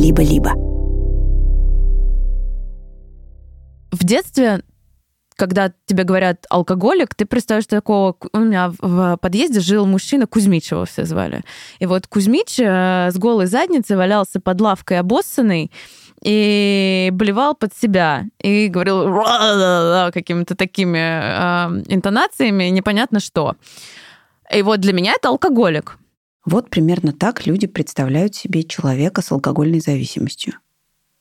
«Либо-либо». В детстве когда тебе говорят алкоголик, ты представляешь такого... У меня в подъезде жил мужчина, Кузьмичева все звали. И вот Кузьмич э, с голой задницей валялся под лавкой обоссанный, и блевал под себя и говорил какими-то такими э, интонациями, непонятно что. И вот для меня это алкоголик. Вот примерно так люди представляют себе человека с алкогольной зависимостью.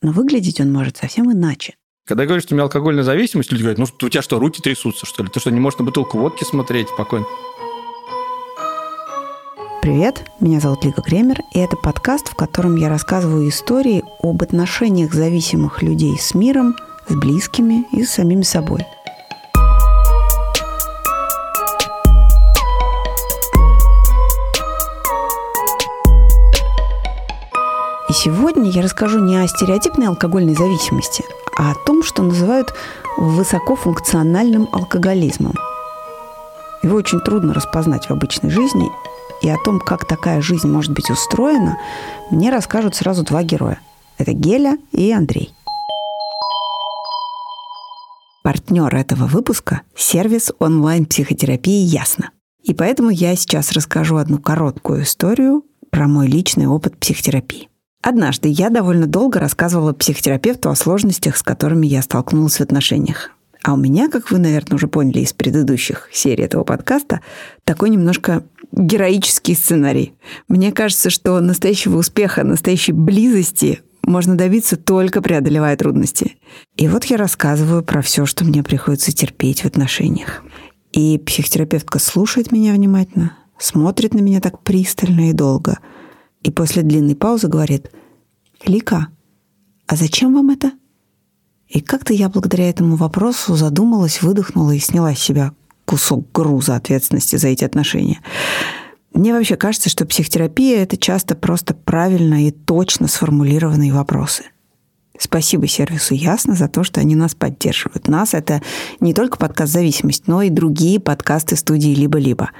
Но выглядеть он может совсем иначе. Когда я говорю, что у меня алкогольная зависимость, люди говорят, ну у тебя что, руки трясутся, что ли? Ты что, не можешь на бутылку водки смотреть спокойно? Привет, меня зовут Лика Кремер, и это подкаст, в котором я рассказываю истории об отношениях зависимых людей с миром, с близкими и с самими собой. И сегодня я расскажу не о стереотипной алкогольной зависимости, а о том, что называют высокофункциональным алкоголизмом. Его очень трудно распознать в обычной жизни, и о том, как такая жизнь может быть устроена, мне расскажут сразу два героя. Это Геля и Андрей. Партнер этого выпуска – сервис онлайн-психотерапии «Ясно». И поэтому я сейчас расскажу одну короткую историю про мой личный опыт психотерапии. Однажды я довольно долго рассказывала психотерапевту о сложностях, с которыми я столкнулась в отношениях. А у меня, как вы, наверное, уже поняли из предыдущих серий этого подкаста, такой немножко героический сценарий. Мне кажется, что настоящего успеха, настоящей близости можно добиться только преодолевая трудности. И вот я рассказываю про все, что мне приходится терпеть в отношениях. И психотерапевтка слушает меня внимательно, смотрит на меня так пристально и долго – и после длинной паузы говорит, «Лика, а зачем вам это?» И как-то я благодаря этому вопросу задумалась, выдохнула и сняла с себя кусок груза ответственности за эти отношения. Мне вообще кажется, что психотерапия — это часто просто правильно и точно сформулированные вопросы. Спасибо сервису Ясно за то, что они нас поддерживают. Нас — это не только подкаст «Зависимость», но и другие подкасты студии «Либо-либо».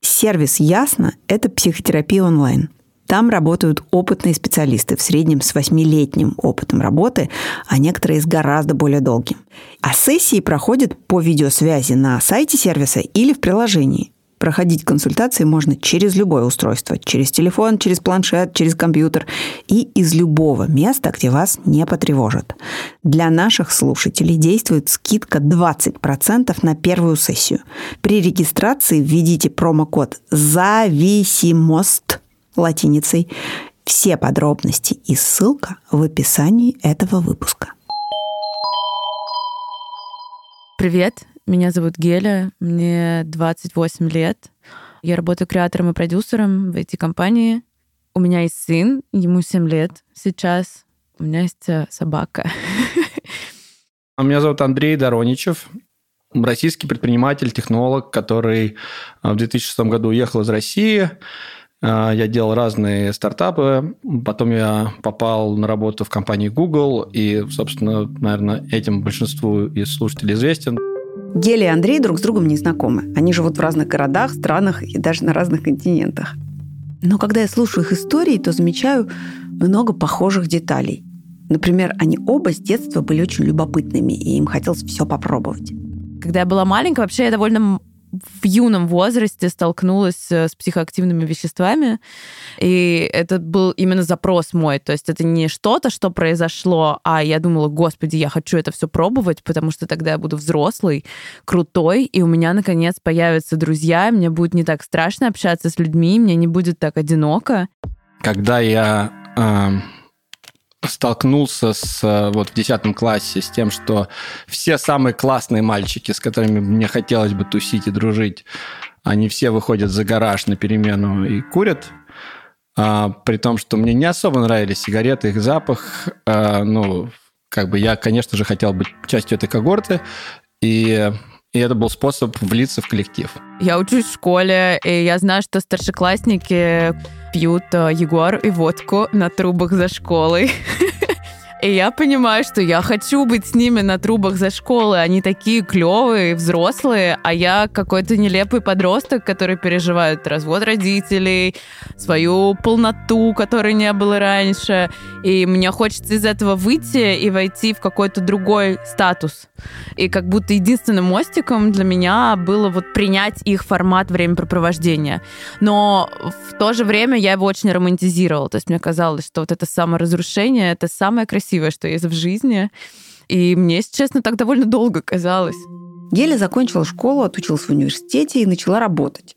Сервис Ясно — это психотерапия онлайн — там работают опытные специалисты, в среднем с восьмилетним опытом работы, а некоторые с гораздо более долгим. А сессии проходят по видеосвязи на сайте сервиса или в приложении. Проходить консультации можно через любое устройство, через телефон, через планшет, через компьютер и из любого места, где вас не потревожат. Для наших слушателей действует скидка 20% на первую сессию. При регистрации введите промокод «Зависимость» латиницей. Все подробности и ссылка в описании этого выпуска. Привет, меня зовут Геля, мне 28 лет. Я работаю креатором и продюсером в этой компании. У меня есть сын, ему 7 лет сейчас. У меня есть э, собака. А меня зовут Андрей Дороничев. Российский предприниматель, технолог, который э, в 2006 году уехал из России я делал разные стартапы, потом я попал на работу в компанию Google, и, собственно, наверное, этим большинству из слушателей известен. Гели и Андрей друг с другом не знакомы. Они живут в разных городах, странах и даже на разных континентах. Но когда я слушаю их истории, то замечаю много похожих деталей. Например, они оба с детства были очень любопытными, и им хотелось все попробовать. Когда я была маленькая, вообще я довольно в юном возрасте столкнулась э, с психоактивными веществами, и это был именно запрос мой. То есть это не что-то, что произошло, а я думала, господи, я хочу это все пробовать, потому что тогда я буду взрослый, крутой, и у меня, наконец, появятся друзья, мне будет не так страшно общаться с людьми, мне не будет так одиноко. Когда я э столкнулся с, э, вот в 10 классе с тем, что все самые классные мальчики, с которыми мне хотелось бы тусить и дружить, они все выходят за гараж на перемену и курят, а, при том, что мне не особо нравились сигареты, их запах. А, ну, как бы я, конечно же, хотел быть частью этой когорты, и и это был способ влиться в коллектив. Я учусь в школе, и я знаю, что старшеклассники пьют э, Егор и водку на трубах за школой. И я понимаю, что я хочу быть с ними на трубах за школы. Они такие клевые, взрослые, а я какой-то нелепый подросток, который переживает развод родителей, свою полноту, которой не было раньше. И мне хочется из этого выйти и войти в какой-то другой статус. И как будто единственным мостиком для меня было вот принять их формат времяпрепровождения. Но в то же время я его очень романтизировала. То есть мне казалось, что вот это саморазрушение — это самое красивое красивое, что есть в жизни. И мне, если честно, так довольно долго казалось. Геля закончила школу, отучилась в университете и начала работать.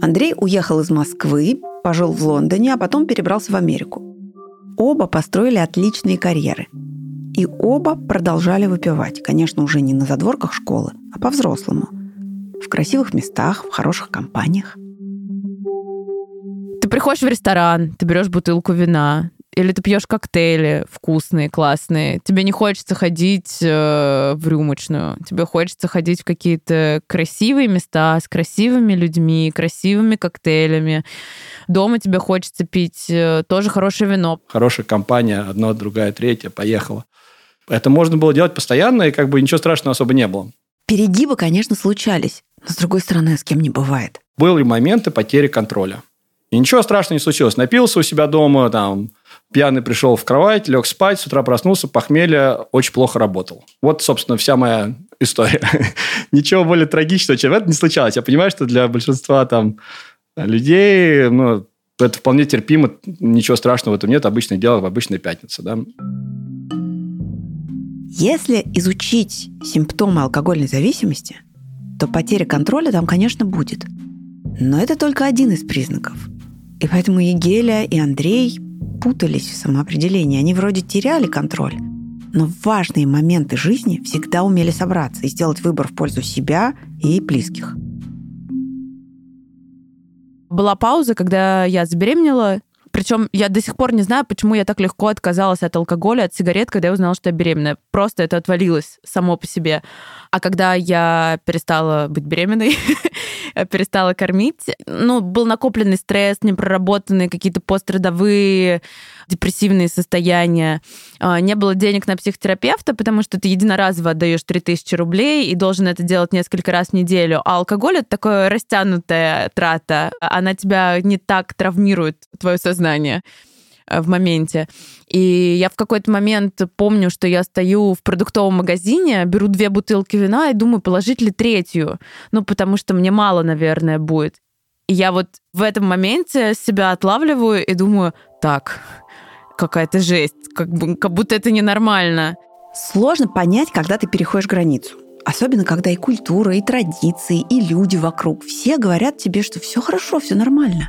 Андрей уехал из Москвы, пожил в Лондоне, а потом перебрался в Америку. Оба построили отличные карьеры. И оба продолжали выпивать. Конечно, уже не на задворках школы, а по-взрослому. В красивых местах, в хороших компаниях. Ты приходишь в ресторан, ты берешь бутылку вина, или ты пьешь коктейли вкусные, классные. Тебе не хочется ходить э, в рюмочную. Тебе хочется ходить в какие-то красивые места с красивыми людьми, красивыми коктейлями. Дома тебе хочется пить э, тоже хорошее вино. Хорошая компания, одна, другая, третья, поехала. Это можно было делать постоянно, и как бы ничего страшного особо не было. Перегибы, конечно, случались, но с другой стороны, с кем не бывает. Были моменты потери контроля. И ничего страшного не случилось. Напился у себя дома, там, пьяный пришел в кровать, лег спать, с утра проснулся, похмелье, очень плохо работал. Вот, собственно, вся моя история. Ничего более трагичного, чем это, не случалось. Я понимаю, что для большинства там людей, ну, это вполне терпимо, ничего страшного в этом нет, обычное дело в обычной пятнице, да. Если изучить симптомы алкогольной зависимости, то потеря контроля там, конечно, будет. Но это только один из признаков – и поэтому и Геля, и Андрей путались в самоопределении. Они вроде теряли контроль, но в важные моменты жизни всегда умели собраться и сделать выбор в пользу себя и близких. Была пауза, когда я забеременела, причем я до сих пор не знаю, почему я так легко отказалась от алкоголя, от сигарет, когда я узнала, что я беременная. Просто это отвалилось само по себе. А когда я перестала быть беременной, перестала кормить, ну, был накопленный стресс, непроработанные какие-то пострадовые депрессивные состояния. А, не было денег на психотерапевта, потому что ты единоразово отдаешь 3000 рублей и должен это делать несколько раз в неделю. А алкоголь — это такая растянутая трата. Она тебя не так травмирует, твое сознание. Э, в моменте. И я в какой-то момент помню, что я стою в продуктовом магазине, беру две бутылки вина и думаю, положить ли третью. Ну, потому что мне мало, наверное, будет. И я вот в этом моменте себя отлавливаю и думаю, так, какая-то жесть, как, бы, как будто это ненормально. Сложно понять, когда ты переходишь границу. Особенно, когда и культура, и традиции, и люди вокруг. Все говорят тебе, что все хорошо, все нормально.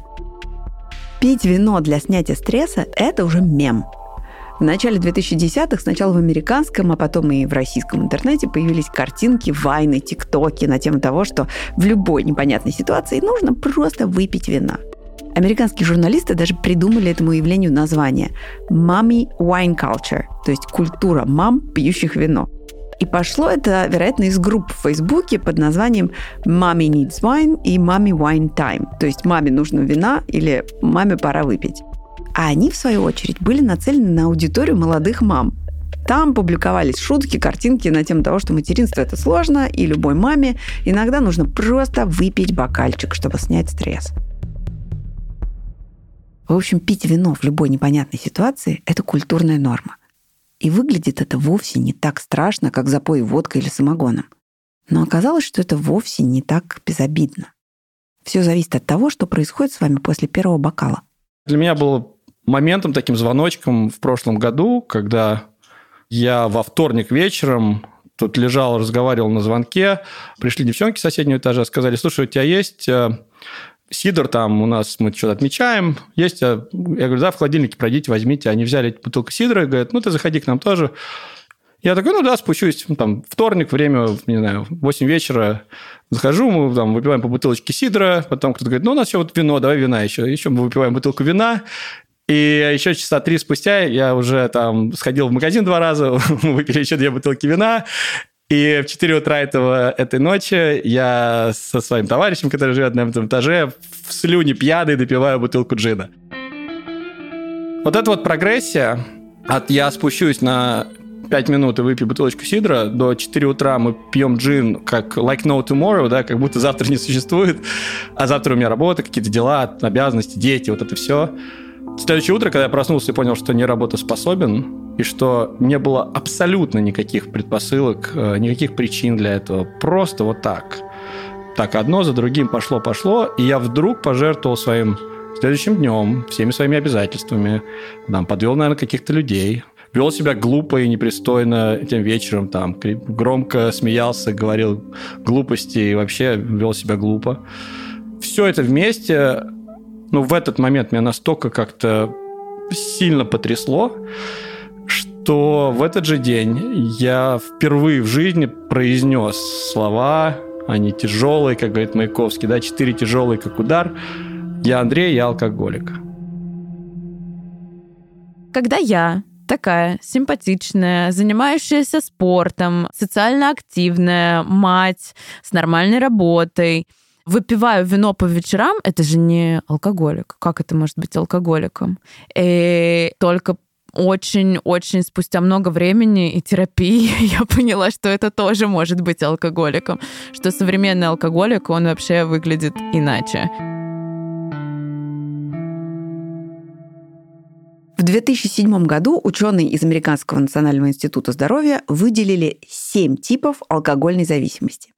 Пить вино для снятия стресса – это уже мем. В начале 2010-х сначала в американском, а потом и в российском интернете появились картинки, вайны, тиктоки на тему того, что в любой непонятной ситуации нужно просто выпить вина. Американские журналисты даже придумали этому явлению название «Mommy Wine Culture», то есть культура мам, пьющих вино – и пошло это, вероятно, из групп в Фейсбуке под названием «Mommy needs wine» и «Mommy wine time». То есть «Маме нужно вина» или «Маме пора выпить». А они, в свою очередь, были нацелены на аудиторию молодых мам. Там публиковались шутки, картинки на тему того, что материнство это сложно, и любой маме иногда нужно просто выпить бокальчик, чтобы снять стресс. В общем, пить вино в любой непонятной ситуации – это культурная норма. И выглядит это вовсе не так страшно, как запой водкой или самогоном. Но оказалось, что это вовсе не так безобидно. Все зависит от того, что происходит с вами после первого бокала. Для меня было моментом, таким звоночком в прошлом году, когда я во вторник вечером тут лежал, разговаривал на звонке, пришли девчонки с соседнего этажа, сказали, слушай, у тебя есть э, Сидор там у нас, мы что-то отмечаем, есть, я говорю, да, в холодильнике пройдите, возьмите. Они взяли бутылку сидра и говорят, ну, ты заходи к нам тоже. Я такой, ну да, спущусь, ну, там, вторник, время, не знаю, 8 вечера, захожу, мы там выпиваем по бутылочке сидра, потом кто-то говорит, ну, у нас еще вот вино, давай вина еще. Еще мы выпиваем бутылку вина, и еще часа три спустя я уже там сходил в магазин два раза, выпили еще две бутылки вина, и в 4 утра этого, этой ночи я со своим товарищем, который живет на этом этаже, в слюне пьяный допиваю бутылку джина. Вот эта вот прогрессия, от я спущусь на 5 минут и выпью бутылочку сидра, до 4 утра мы пьем джин как like no tomorrow, да, как будто завтра не существует, а завтра у меня работа, какие-то дела, обязанности, дети, вот это все. Следующее утро, когда я проснулся и понял, что не работоспособен, и что не было абсолютно никаких предпосылок, э, никаких причин для этого, просто вот так. Так одно за другим пошло-пошло, и я вдруг пожертвовал своим следующим днем, всеми своими обязательствами, там, подвел, наверное, каких-то людей, вел себя глупо и непристойно этим вечером, там, громко смеялся, говорил глупости и вообще вел себя глупо. Все это вместе, ну, в этот момент меня настолько как-то сильно потрясло, что в этот же день я впервые в жизни произнес слова, они тяжелые, как говорит Маяковский, да, четыре тяжелые, как удар – я Андрей, я алкоголик. Когда я такая симпатичная, занимающаяся спортом, социально активная, мать с нормальной работой, выпиваю вино по вечерам, это же не алкоголик. Как это может быть алкоголиком? И только очень-очень спустя много времени и терапии я поняла, что это тоже может быть алкоголиком, что современный алкоголик, он вообще выглядит иначе. В 2007 году ученые из Американского национального института здоровья выделили 7 типов алкогольной зависимости.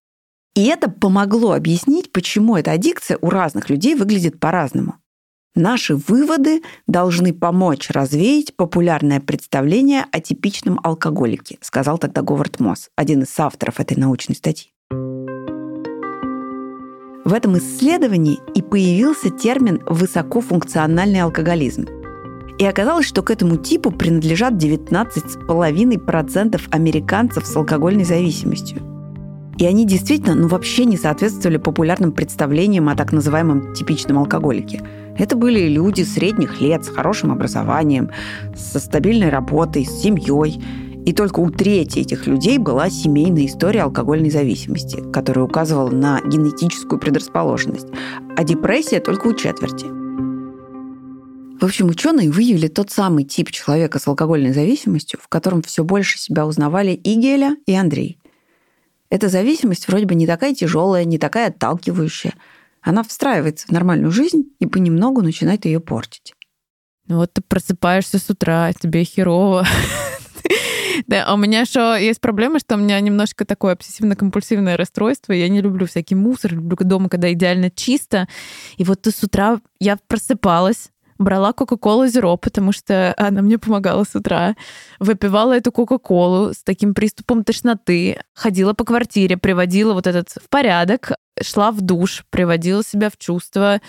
И это помогло объяснить, почему эта аддикция у разных людей выглядит по-разному. Наши выводы должны помочь развеять популярное представление о типичном алкоголике, сказал тогда Говард Мосс, один из авторов этой научной статьи. В этом исследовании и появился термин «высокофункциональный алкоголизм», и оказалось, что к этому типу принадлежат 19,5% американцев с алкогольной зависимостью. И они действительно ну, вообще не соответствовали популярным представлениям о так называемом типичном алкоголике. Это были люди средних лет, с хорошим образованием, со стабильной работой, с семьей. И только у трети этих людей была семейная история алкогольной зависимости, которая указывала на генетическую предрасположенность, а депрессия только у четверти – в общем, ученые выявили тот самый тип человека с алкогольной зависимостью, в котором все больше себя узнавали и Геля, и Андрей. Эта зависимость вроде бы не такая тяжелая, не такая отталкивающая. Она встраивается в нормальную жизнь и понемногу начинает ее портить. Ну вот ты просыпаешься с утра, тебе херово. Да, а у меня еще есть проблема, что у меня немножко такое обсессивно-компульсивное расстройство. Я не люблю всякий мусор, люблю дома, когда идеально чисто. И вот с утра я просыпалась, брала Кока-Колу Зеро, потому что она мне помогала с утра. Выпивала эту Кока-Колу с таким приступом тошноты. Ходила по квартире, приводила вот этот в порядок, шла в душ, приводила себя в чувство,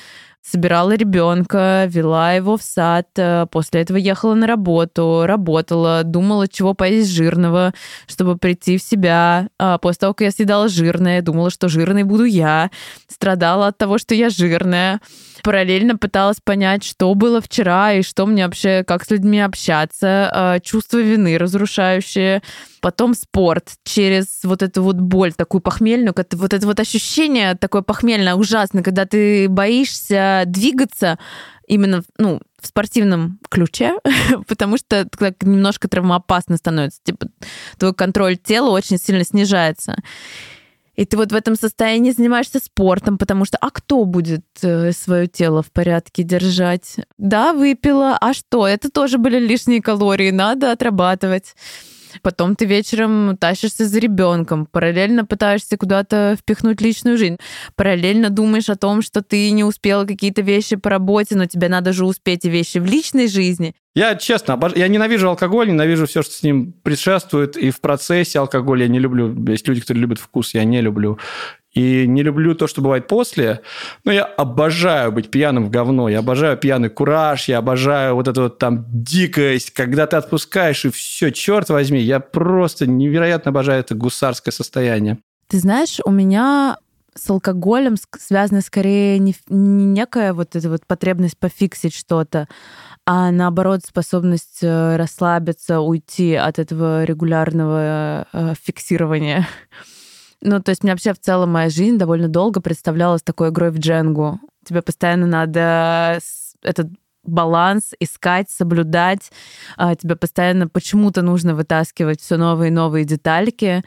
собирала ребенка, вела его в сад, э, после этого ехала на работу, работала, думала, чего поесть жирного, чтобы прийти в себя. А после того, как я съедала жирное, думала, что жирной буду я, страдала от того, что я жирная. Параллельно пыталась понять, что было вчера и что мне вообще, как с людьми общаться, а, чувство вины разрушающее, потом спорт через вот эту вот боль такую похмельную, вот это вот ощущение такое похмельное, ужасное, когда ты боишься двигаться именно ну, в спортивном ключе, потому что так немножко травмоопасно становится. Типа твой контроль тела очень сильно снижается. И ты вот в этом состоянии занимаешься спортом, потому что а кто будет э, свое тело в порядке держать? Да, выпила, а что? Это тоже были лишние калории, надо отрабатывать. Потом ты вечером тащишься за ребенком, параллельно пытаешься куда-то впихнуть личную жизнь, параллельно думаешь о том, что ты не успела какие-то вещи по работе, но тебе надо же успеть и вещи в личной жизни. Я, честно, обож... я ненавижу алкоголь, ненавижу все, что с ним предшествует, и в процессе алкоголя я не люблю. Есть люди, которые любят вкус, я не люблю и не люблю то, что бывает после. Но я обожаю быть пьяным в говно. Я обожаю пьяный кураж, я обожаю вот эту вот там дикость, когда ты отпускаешь, и все, черт возьми, я просто невероятно обожаю это гусарское состояние. Ты знаешь, у меня с алкоголем связана скорее не, не некая вот эта вот потребность пофиксить что-то, а наоборот способность э, расслабиться, уйти от этого регулярного э, фиксирования. Ну, то есть мне вообще в целом моя жизнь довольно долго представлялась такой игрой в дженгу. Тебе постоянно надо этот баланс искать, соблюдать. А, тебе постоянно почему-то нужно вытаскивать все новые и новые детальки.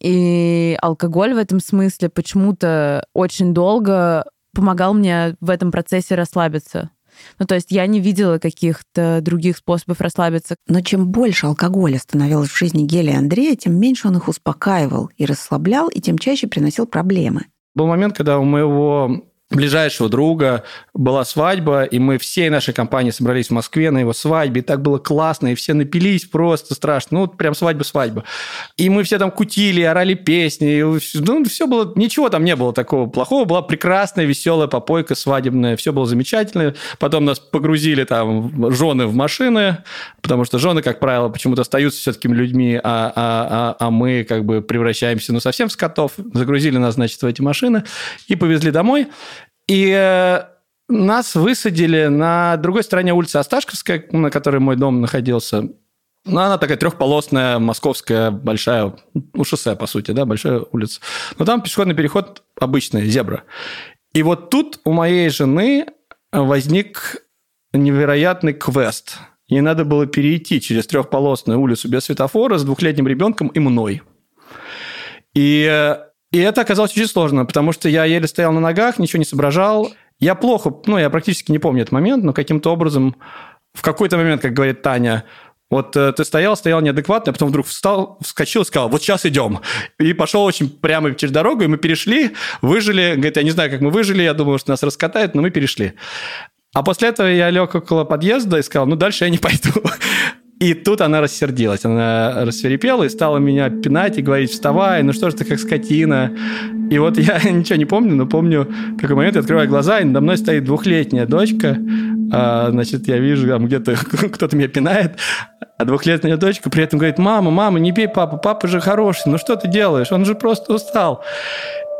И алкоголь в этом смысле почему-то очень долго помогал мне в этом процессе расслабиться. Ну, то есть я не видела каких-то других способов расслабиться. Но чем больше алкоголя становилось в жизни Гели и Андрея, тем меньше он их успокаивал и расслаблял, и тем чаще приносил проблемы. Был момент, когда у моего ближайшего друга была свадьба, и мы всей нашей компании собрались в Москве на его свадьбе, и так было классно, и все напились просто страшно, ну, вот прям свадьба-свадьба. И мы все там кутили, орали песни, и, ну, все было, ничего там не было такого плохого, была прекрасная, веселая попойка свадебная, все было замечательно. Потом нас погрузили там жены в машины, потому что жены, как правило, почему-то остаются все-таки людьми, а, а, а, а мы как бы превращаемся, ну, совсем в скотов. Загрузили нас, значит, в эти машины и повезли домой. И э, нас высадили на другой стороне улицы Осташковская, на которой мой дом находился. Ну, она такая трехполосная, московская, большая, ну, шоссе, по сути, да, большая улица. Но там пешеходный переход обычный, зебра. И вот тут у моей жены возник невероятный квест. Ей надо было перейти через трехполосную улицу без светофора с двухлетним ребенком и мной. И э, и это оказалось очень сложно, потому что я еле стоял на ногах, ничего не соображал. Я плохо, ну, я практически не помню этот момент, но каким-то образом в какой-то момент, как говорит Таня, вот э, ты стоял, стоял неадекватно, а потом вдруг встал, вскочил и сказал, вот сейчас идем. И пошел очень прямо через дорогу, и мы перешли, выжили. Говорит, я не знаю, как мы выжили, я думал, что нас раскатают, но мы перешли. А после этого я лег около подъезда и сказал, ну, дальше я не пойду. И тут она рассердилась, она рассверепела и стала меня пинать и говорить, вставай, ну что ж ты как скотина. И вот я ничего не помню, но помню, в какой момент я открываю глаза, и надо мной стоит двухлетняя дочка, а, значит, я вижу, там где-то кто-то меня пинает, а двухлетняя дочка при этом говорит, мама, мама, не бей папу, папа же хороший, ну что ты делаешь, он же просто устал.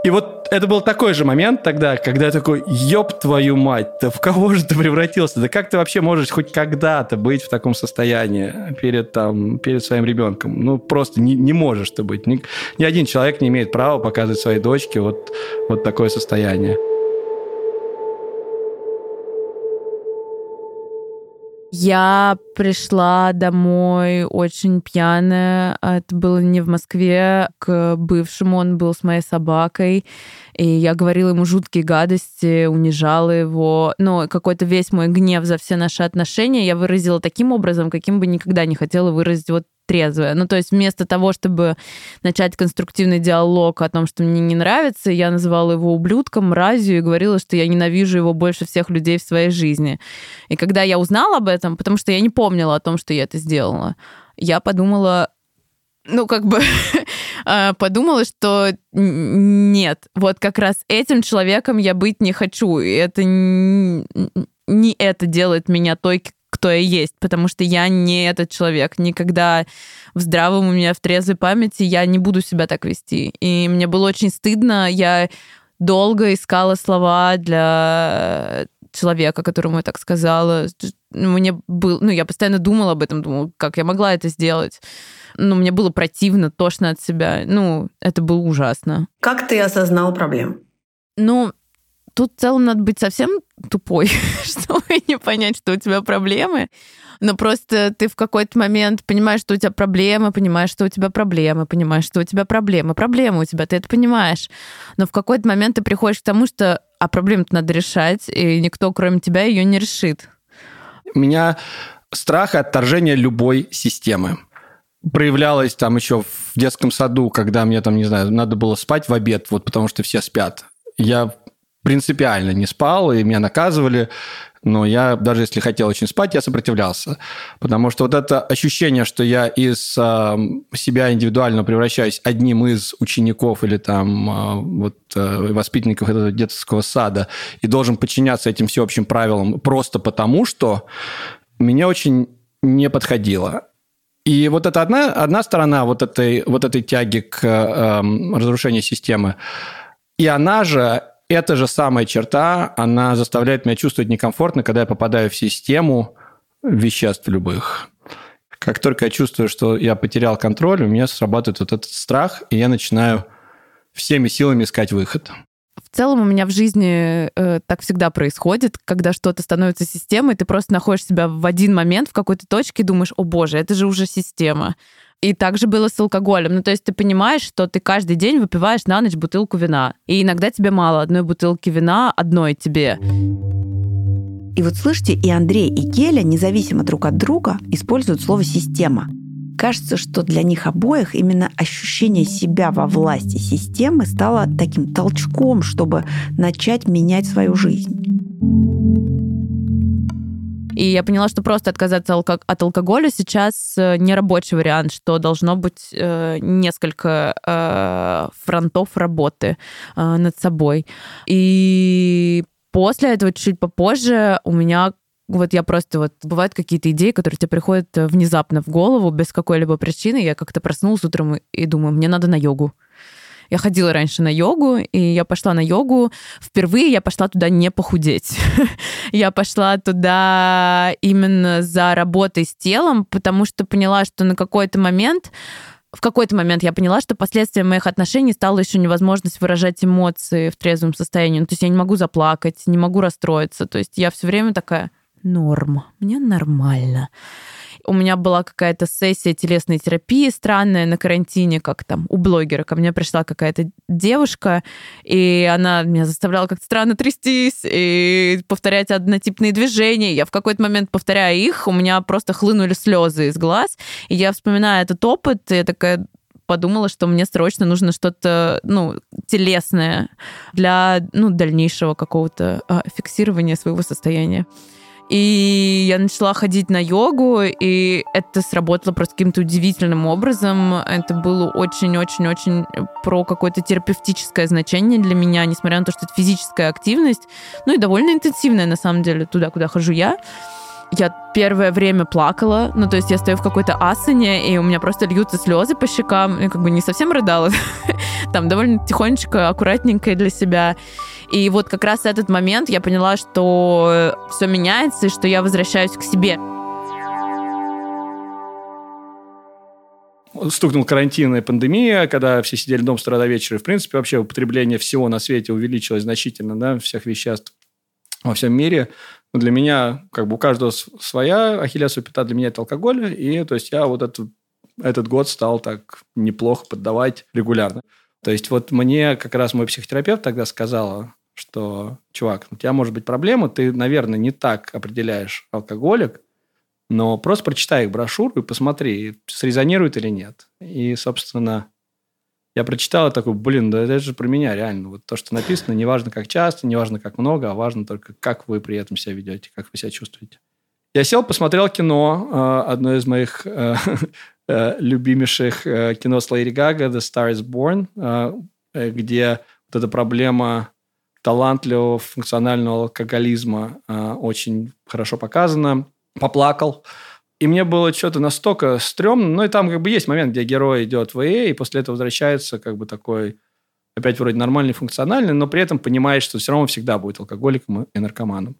И вот это был такой же момент тогда, когда я такой, ёб твою мать, да в кого же ты превратился? Да как ты вообще можешь хоть когда-то быть в таком состоянии перед, там, перед своим ребенком? Ну, просто не, не можешь ты быть. Ни, ни один человек не имеет права показывать своей дочке вот, вот такое состояние. Я пришла домой очень пьяная. Это было не в Москве, к бывшему. Он был с моей собакой. И я говорила ему жуткие гадости, унижала его. Но какой-то весь мой гнев за все наши отношения я выразила таким образом, каким бы никогда не хотела выразить вот трезвая. Ну, то есть вместо того, чтобы начать конструктивный диалог о том, что мне не нравится, я называла его ублюдком, мразью и говорила, что я ненавижу его больше всех людей в своей жизни. И когда я узнала об этом, потому что я не помнила о том, что я это сделала, я подумала, ну, как бы а, подумала, что нет, вот как раз этим человеком я быть не хочу. И это не это делает меня той, кто я есть, потому что я не этот человек. Никогда в здравом у меня в трезвой памяти я не буду себя так вести. И мне было очень стыдно. Я долго искала слова для человека, которому я так сказала. Мне был, ну, я постоянно думала об этом, думала, как я могла это сделать. Ну, мне было противно, тошно от себя. Ну, это было ужасно. Как ты осознал проблему? Ну, тут в целом надо быть совсем тупой, чтобы не понять, что у тебя проблемы. Но просто ты в какой-то момент понимаешь, что у тебя проблемы, понимаешь, что у тебя проблемы, понимаешь, что у тебя проблемы. Проблемы у тебя, ты это понимаешь. Но в какой-то момент ты приходишь к тому, что а проблему-то надо решать, и никто, кроме тебя, ее не решит. У меня страх и отторжение любой системы проявлялось там еще в детском саду, когда мне там, не знаю, надо было спать в обед, вот потому что все спят. Я принципиально не спал, и меня наказывали. Но я, даже если хотел очень спать, я сопротивлялся. Потому что вот это ощущение, что я из э, себя индивидуально превращаюсь одним из учеников или там э, вот, э, воспитанников этого детского сада и должен подчиняться этим всеобщим правилам просто потому, что мне очень не подходило. И вот это одна, одна сторона вот этой, вот этой тяги к э, разрушению системы. И она же эта же самая черта, она заставляет меня чувствовать некомфортно, когда я попадаю в систему веществ любых. Как только я чувствую, что я потерял контроль, у меня срабатывает вот этот страх, и я начинаю всеми силами искать выход. в целом у меня в жизни э, так всегда происходит, когда что-то становится системой, ты просто находишь себя в один момент в какой-то точке и думаешь, о боже, это же уже система. И так же было с алкоголем. Ну, то есть ты понимаешь, что ты каждый день выпиваешь на ночь бутылку вина. И иногда тебе мало одной бутылки вина, одной тебе. И вот слышите, и Андрей, и Геля, независимо друг от друга, используют слово «система». Кажется, что для них обоих именно ощущение себя во власти системы стало таким толчком, чтобы начать менять свою жизнь. И я поняла, что просто отказаться от алкоголя сейчас э, не рабочий вариант, что должно быть э, несколько э, фронтов работы над собой. И после этого, чуть попозже, у меня вот я просто вот бывают какие-то идеи, которые тебе приходят внезапно в голову без какой-либо причины. Я как-то проснулась утром и думаю, мне надо на йогу. Я ходила раньше на йогу, и я пошла на йогу. Впервые я пошла туда не похудеть. я пошла туда именно за работой с телом, потому что поняла, что на какой-то момент в какой-то момент я поняла, что последствием моих отношений стала еще невозможность выражать эмоции в трезвом состоянии. Ну, то есть я не могу заплакать, не могу расстроиться. То есть я все время такая норм, мне нормально у меня была какая-то сессия телесной терапии странная на карантине, как там у блогера. Ко мне пришла какая-то девушка, и она меня заставляла как-то странно трястись и повторять однотипные движения. Я в какой-то момент, повторяя их, у меня просто хлынули слезы из глаз. И я вспоминаю этот опыт, и я такая подумала, что мне срочно нужно что-то, ну, телесное для, ну, дальнейшего какого-то а, фиксирования своего состояния. И я начала ходить на йогу, и это сработало просто каким-то удивительным образом. Это было очень-очень-очень про какое-то терапевтическое значение для меня, несмотря на то, что это физическая активность, ну и довольно интенсивная, на самом деле, туда, куда хожу я. Я первое время плакала, ну, то есть я стою в какой-то асане, и у меня просто льются слезы по щекам, я как бы не совсем рыдала, там довольно тихонечко, аккуратненько для себя. И вот как раз этот момент я поняла, что все меняется, и что я возвращаюсь к себе. стукнул карантин и пандемия, когда все сидели дома с утра до вечера. И, в принципе, вообще употребление всего на свете увеличилось значительно, да, всех веществ во всем мире. Но для меня, как бы у каждого своя ахиллесова пята, для меня это алкоголь. И то есть я вот этот, этот год стал так неплохо поддавать регулярно. То есть вот мне как раз мой психотерапевт тогда сказала, что, чувак, у тебя может быть проблема, ты, наверное, не так определяешь алкоголик, но просто прочитай их брошюру и посмотри, срезонирует или нет. И, собственно, я прочитал и такой, блин, да это же про меня реально. Вот то, что написано, неважно как часто, неважно как много, а важно только, как вы при этом себя ведете, как вы себя чувствуете. Я сел, посмотрел кино, э, одно из моих э, любимейших э, кино с Лэри Гага «The Star is Born», э, э, где вот эта проблема талантливого функционального алкоголизма очень хорошо показана. Поплакал. И мне было что-то настолько стрёмно. Ну, и там как бы есть момент, где герой идет в ВЭ, и после этого возвращается как бы такой опять вроде нормальный, функциональный, но при этом понимает, что все равно всегда будет алкоголиком и наркоманом.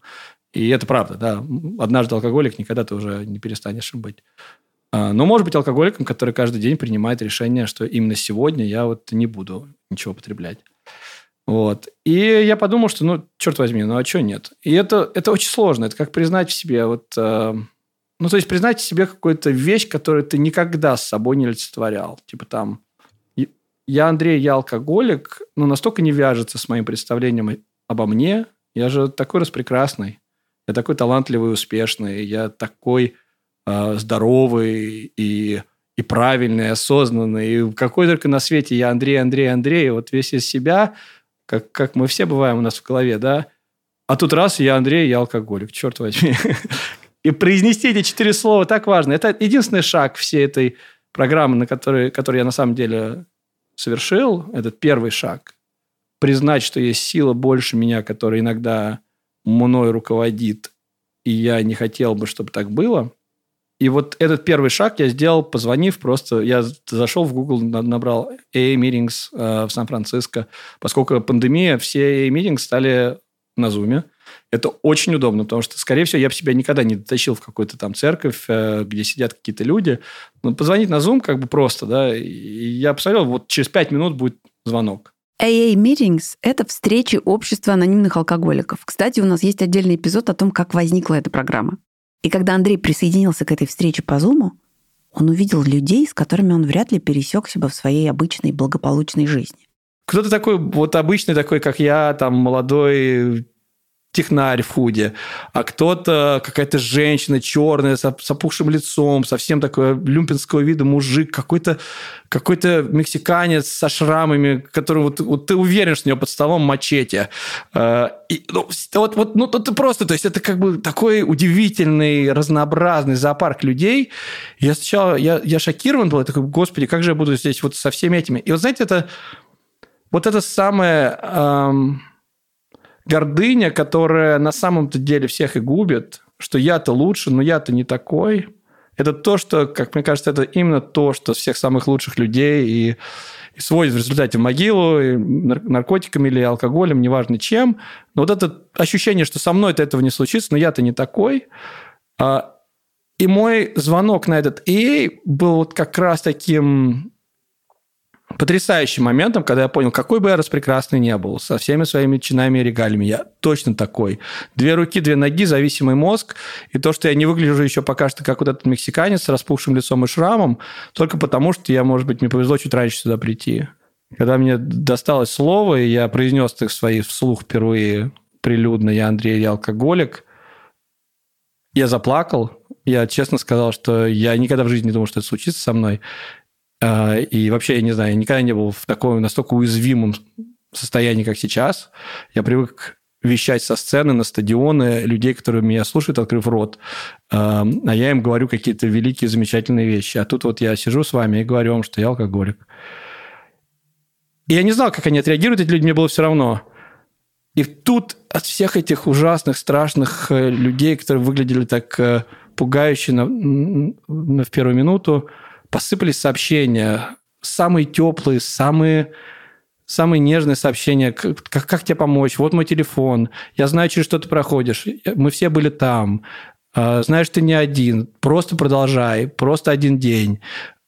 И это правда, да. Однажды алкоголик, никогда ты уже не перестанешь им быть. А, но может быть алкоголиком, который каждый день принимает решение, что именно сегодня я вот не буду ничего употреблять. Вот. И я подумал, что, ну, черт возьми, ну, а что нет? И это, это очень сложно. Это как признать в себе вот... Э, ну, то есть признать в себе какую-то вещь, которую ты никогда с собой не олицетворял. Типа там, я Андрей, я алкоголик, но настолько не вяжется с моим представлением обо мне. Я же такой распрекрасный. Я такой талантливый, успешный. Я такой э, здоровый и, и правильный, и осознанный. И какой только на свете я Андрей, Андрей, Андрей. Вот весь из себя, как, как мы все бываем у нас в голове, да? А тут раз, я Андрей, я алкоголик. Черт возьми. И произнести эти четыре слова так важно. Это единственный шаг всей этой программы, на который, который я на самом деле совершил. Этот первый шаг. Признать, что есть сила больше меня, которая иногда мной руководит, и я не хотел бы, чтобы так было. И вот этот первый шаг я сделал, позвонив просто, я зашел в Google, набрал AA Meetings э, в Сан-Франциско. Поскольку пандемия, все AA Meetings стали на Zoom. Это очень удобно, потому что, скорее всего, я бы себя никогда не дотащил в какую-то там церковь, э, где сидят какие-то люди. Но позвонить на Zoom как бы просто, да. И я посмотрел, вот через пять минут будет звонок. AA Meetings — это встречи общества анонимных алкоголиков. Кстати, у нас есть отдельный эпизод о том, как возникла эта программа. И когда Андрей присоединился к этой встрече по Зуму, он увидел людей, с которыми он вряд ли пересекся бы в своей обычной благополучной жизни. Кто-то такой, вот обычный такой, как я, там, молодой технарь в худе, а кто-то какая-то женщина черная с, опухшим лицом, совсем такой люмпинского вида мужик, какой-то какой мексиканец со шрамами, который вот, вот ты уверен, что у него под столом мачете. Э, и, ну, вот, вот, ну, это просто, то есть это как бы такой удивительный, разнообразный зоопарк людей. Я сначала, я, я шокирован был, я такой, господи, как же я буду здесь вот со всеми этими. И вот знаете, это вот это самое... Эм, гордыня, которая на самом-то деле всех и губит, что я-то лучше, но я-то не такой. Это то, что, как мне кажется, это именно то, что всех самых лучших людей и, и сводит в результате в могилу и наркотиками или алкоголем, неважно чем. Но вот это ощущение, что со мной-то этого не случится, но я-то не такой. А, и мой звонок на этот EA был вот как раз таким потрясающим моментом, когда я понял, какой бы я распрекрасный не был, со всеми своими чинами и регалиями, я точно такой. Две руки, две ноги, зависимый мозг, и то, что я не выгляжу еще пока что как вот этот мексиканец с распухшим лицом и шрамом, только потому, что я, может быть, мне повезло чуть раньше сюда прийти. Когда мне досталось слово, и я произнес их свои вслух впервые прилюдно, я Андрей, я алкоголик, я заплакал, я честно сказал, что я никогда в жизни не думал, что это случится со мной. А, и вообще, я не знаю, я никогда не был в таком настолько уязвимом состоянии, как сейчас. Я привык вещать со сцены на стадионы людей, которые меня слушают, открыв рот, а, а я им говорю какие-то великие, замечательные вещи. А тут вот я сижу с вами и говорю вам, что я алкоголик. И я не знал, как они отреагируют, эти люди, мне было все равно. И тут от всех этих ужасных, страшных э, людей, которые выглядели так э, пугающе на, на, в первую минуту, посыпались сообщения, самые теплые, самые самые нежные сообщения, как, как, тебе помочь, вот мой телефон, я знаю, через что ты проходишь, мы все были там, а, знаешь, ты не один, просто продолжай, просто один день,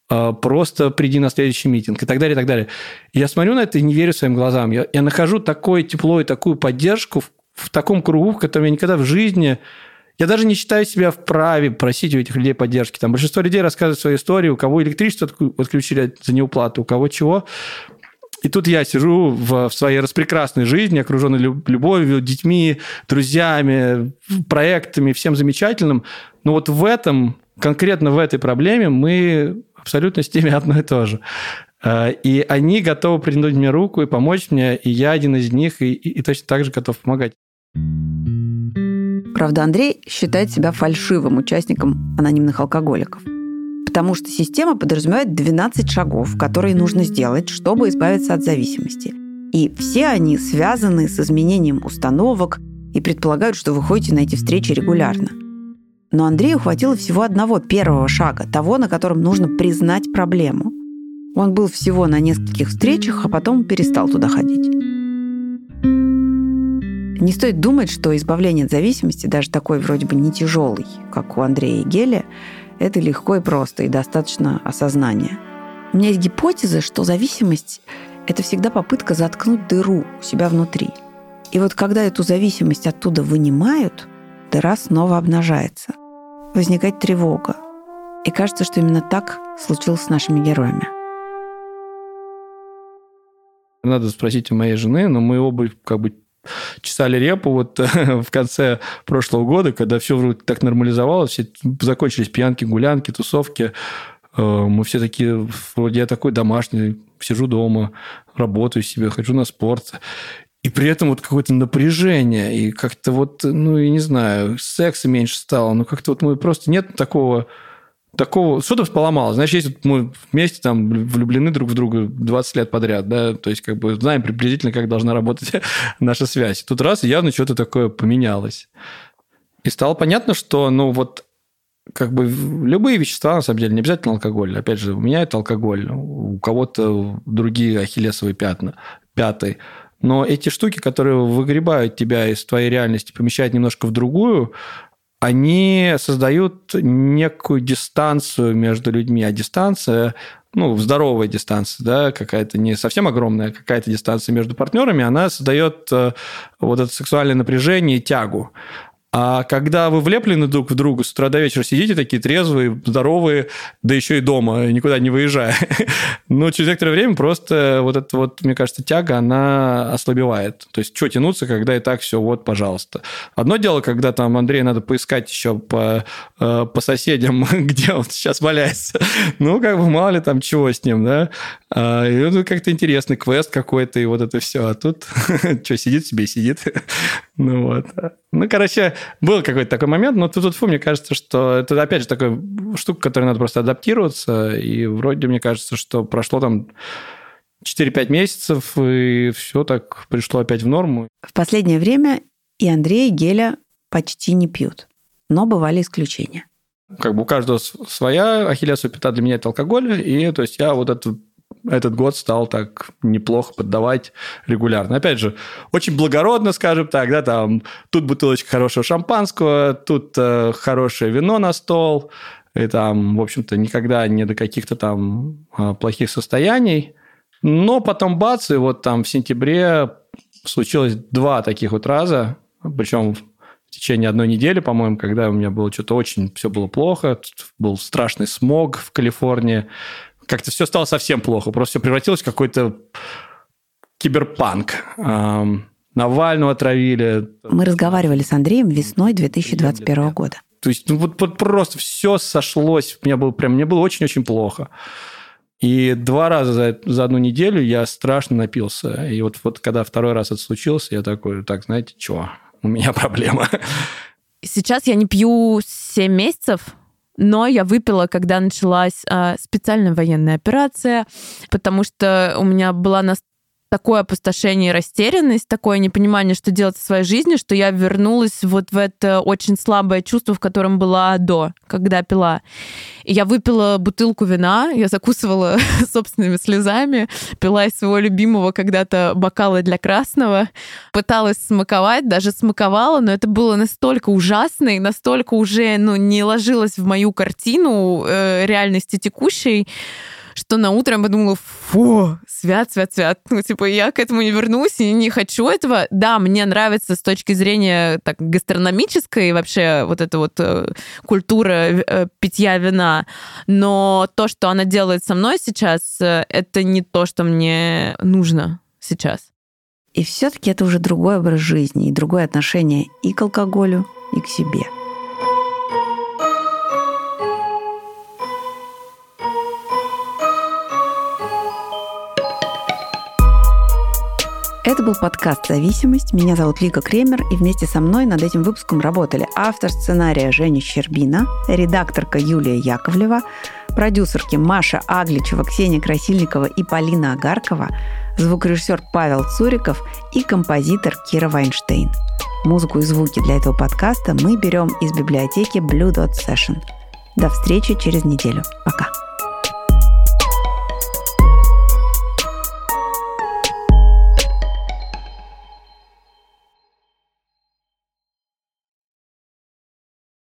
а, просто приди на следующий митинг. И так далее, и так далее. я смотрю на это и не верю своим глазам. Я, я нахожу такое тепло и такую поддержку в, в таком кругу, в котором я никогда в жизни я даже не считаю себя вправе просить у этих людей поддержки. Там большинство людей рассказывают свои истории, у кого электричество отключили за неуплату, у кого чего. И тут я сижу в, в своей распрекрасной жизни, окруженной любовью, детьми, друзьями, проектами, всем замечательным. Но вот в этом, конкретно в этой проблеме мы абсолютно с теми одно и то же. А, и они готовы протянуть мне руку и помочь мне, и я один из них, и, и, и точно так же готов помогать. Правда, Андрей считает себя фальшивым участником анонимных алкоголиков. Потому что система подразумевает 12 шагов, которые нужно сделать, чтобы избавиться от зависимости. И все они связаны с изменением установок и предполагают, что вы ходите на эти встречи регулярно. Но Андрею хватило всего одного первого шага, того, на котором нужно признать проблему. Он был всего на нескольких встречах, а потом перестал туда ходить. Не стоит думать, что избавление от зависимости, даже такой вроде бы не тяжелый, как у Андрея и Геля, это легко и просто, и достаточно осознания. У меня есть гипотеза, что зависимость – это всегда попытка заткнуть дыру у себя внутри. И вот когда эту зависимость оттуда вынимают, дыра снова обнажается. Возникает тревога. И кажется, что именно так случилось с нашими героями. Надо спросить у моей жены, но мы оба как бы чесали репу вот в конце прошлого года, когда все вроде так нормализовалось, все закончились пьянки, гулянки, тусовки. Э, мы все такие, вроде я такой домашний, сижу дома, работаю себе, хожу на спорт. И при этом вот какое-то напряжение, и как-то вот, ну, я не знаю, секса меньше стало, ну, как-то вот мы просто нет такого такого... Что-то поломалось. Значит, есть мы вместе там влюблены друг в друга 20 лет подряд, да, то есть как бы знаем приблизительно, как должна работать наша связь. Тут раз, явно что-то такое поменялось. И стало понятно, что, ну, вот как бы любые вещества, на самом деле, не обязательно алкоголь. Опять же, у меня это алкоголь, у кого-то другие ахиллесовые пятна, пятый. Но эти штуки, которые выгребают тебя из твоей реальности, помещают немножко в другую, они создают некую дистанцию между людьми, а дистанция ну, здоровая дистанция, да, какая-то не совсем огромная, а какая-то дистанция между партнерами, она создает э, вот это сексуальное напряжение и тягу. А когда вы влеплены друг в друга, с утра до вечера сидите такие трезвые, здоровые, да еще и дома, никуда не выезжая. Но через некоторое время просто вот эта вот, мне кажется, тяга, она ослабевает. То есть, что тянуться, когда и так все, вот, пожалуйста. Одно дело, когда там Андрею надо поискать еще по, э, по соседям, где он сейчас валяется. Ну, как бы мало ли там чего с ним, да. А, и это как-то интересный квест какой-то, и вот это все. А тут что, сидит себе сидит. Ну вот. Ну, короче, был какой-то такой момент, но тут, тут фу, мне кажется, что это, опять же, такая штука, которой надо просто адаптироваться, и вроде мне кажется, что прошло там 4-5 месяцев, и все так пришло опять в норму. В последнее время и Андрей, и Геля почти не пьют, но бывали исключения. Как бы у каждого своя ахиллесовая пята для меня это алкоголь, и то есть я вот эту этот год стал так неплохо поддавать регулярно. Опять же, очень благородно, скажем так, да, там тут бутылочка хорошего шампанского, тут э, хорошее вино на стол, и там, в общем-то, никогда не до каких-то там э, плохих состояний. Но потом бац, и вот там в сентябре случилось два таких вот раза, причем в течение одной недели, по-моему, когда у меня было что-то очень, все было плохо, был страшный смог в Калифорнии, как-то все стало совсем плохо. Просто все превратилось в какой-то киберпанк. Навального отравили. Мы разговаривали с Андреем весной 2021 года. То есть ну, вот, вот просто все сошлось. Мне было прям, мне было очень-очень плохо. И два раза за, за одну неделю я страшно напился. И вот, вот когда второй раз это случилось, я такой, так, знаете, что, у меня проблема. Сейчас я не пью 7 месяцев, но я выпила, когда началась э, специальная военная операция, потому что у меня была настолько такое опустошение и растерянность, такое непонимание, что делать со своей жизнью, что я вернулась вот в это очень слабое чувство, в котором была до, когда пила. И я выпила бутылку вина, я закусывала собственными слезами, пила из своего любимого когда-то бокала для красного, пыталась смаковать, даже смаковала, но это было настолько ужасно и настолько уже ну, не ложилось в мою картину э, реальности текущей, что на утро я подумала, фу, свят, свят, свят. Ну, типа, я к этому не вернусь и не хочу этого. Да, мне нравится с точки зрения так гастрономической вообще вот эта вот э, культура э, питья вина, но то, что она делает со мной сейчас, э, это не то, что мне нужно сейчас. И все-таки это уже другой образ жизни и другое отношение и к алкоголю, и к себе. Это был подкаст «Зависимость». Меня зовут Лика Кремер, и вместе со мной над этим выпуском работали автор сценария Женя Щербина, редакторка Юлия Яковлева, продюсерки Маша Агличева, Ксения Красильникова и Полина Агаркова, звукорежиссер Павел Цуриков и композитор Кира Вайнштейн. Музыку и звуки для этого подкаста мы берем из библиотеки Blue Dot Session. До встречи через неделю. Пока.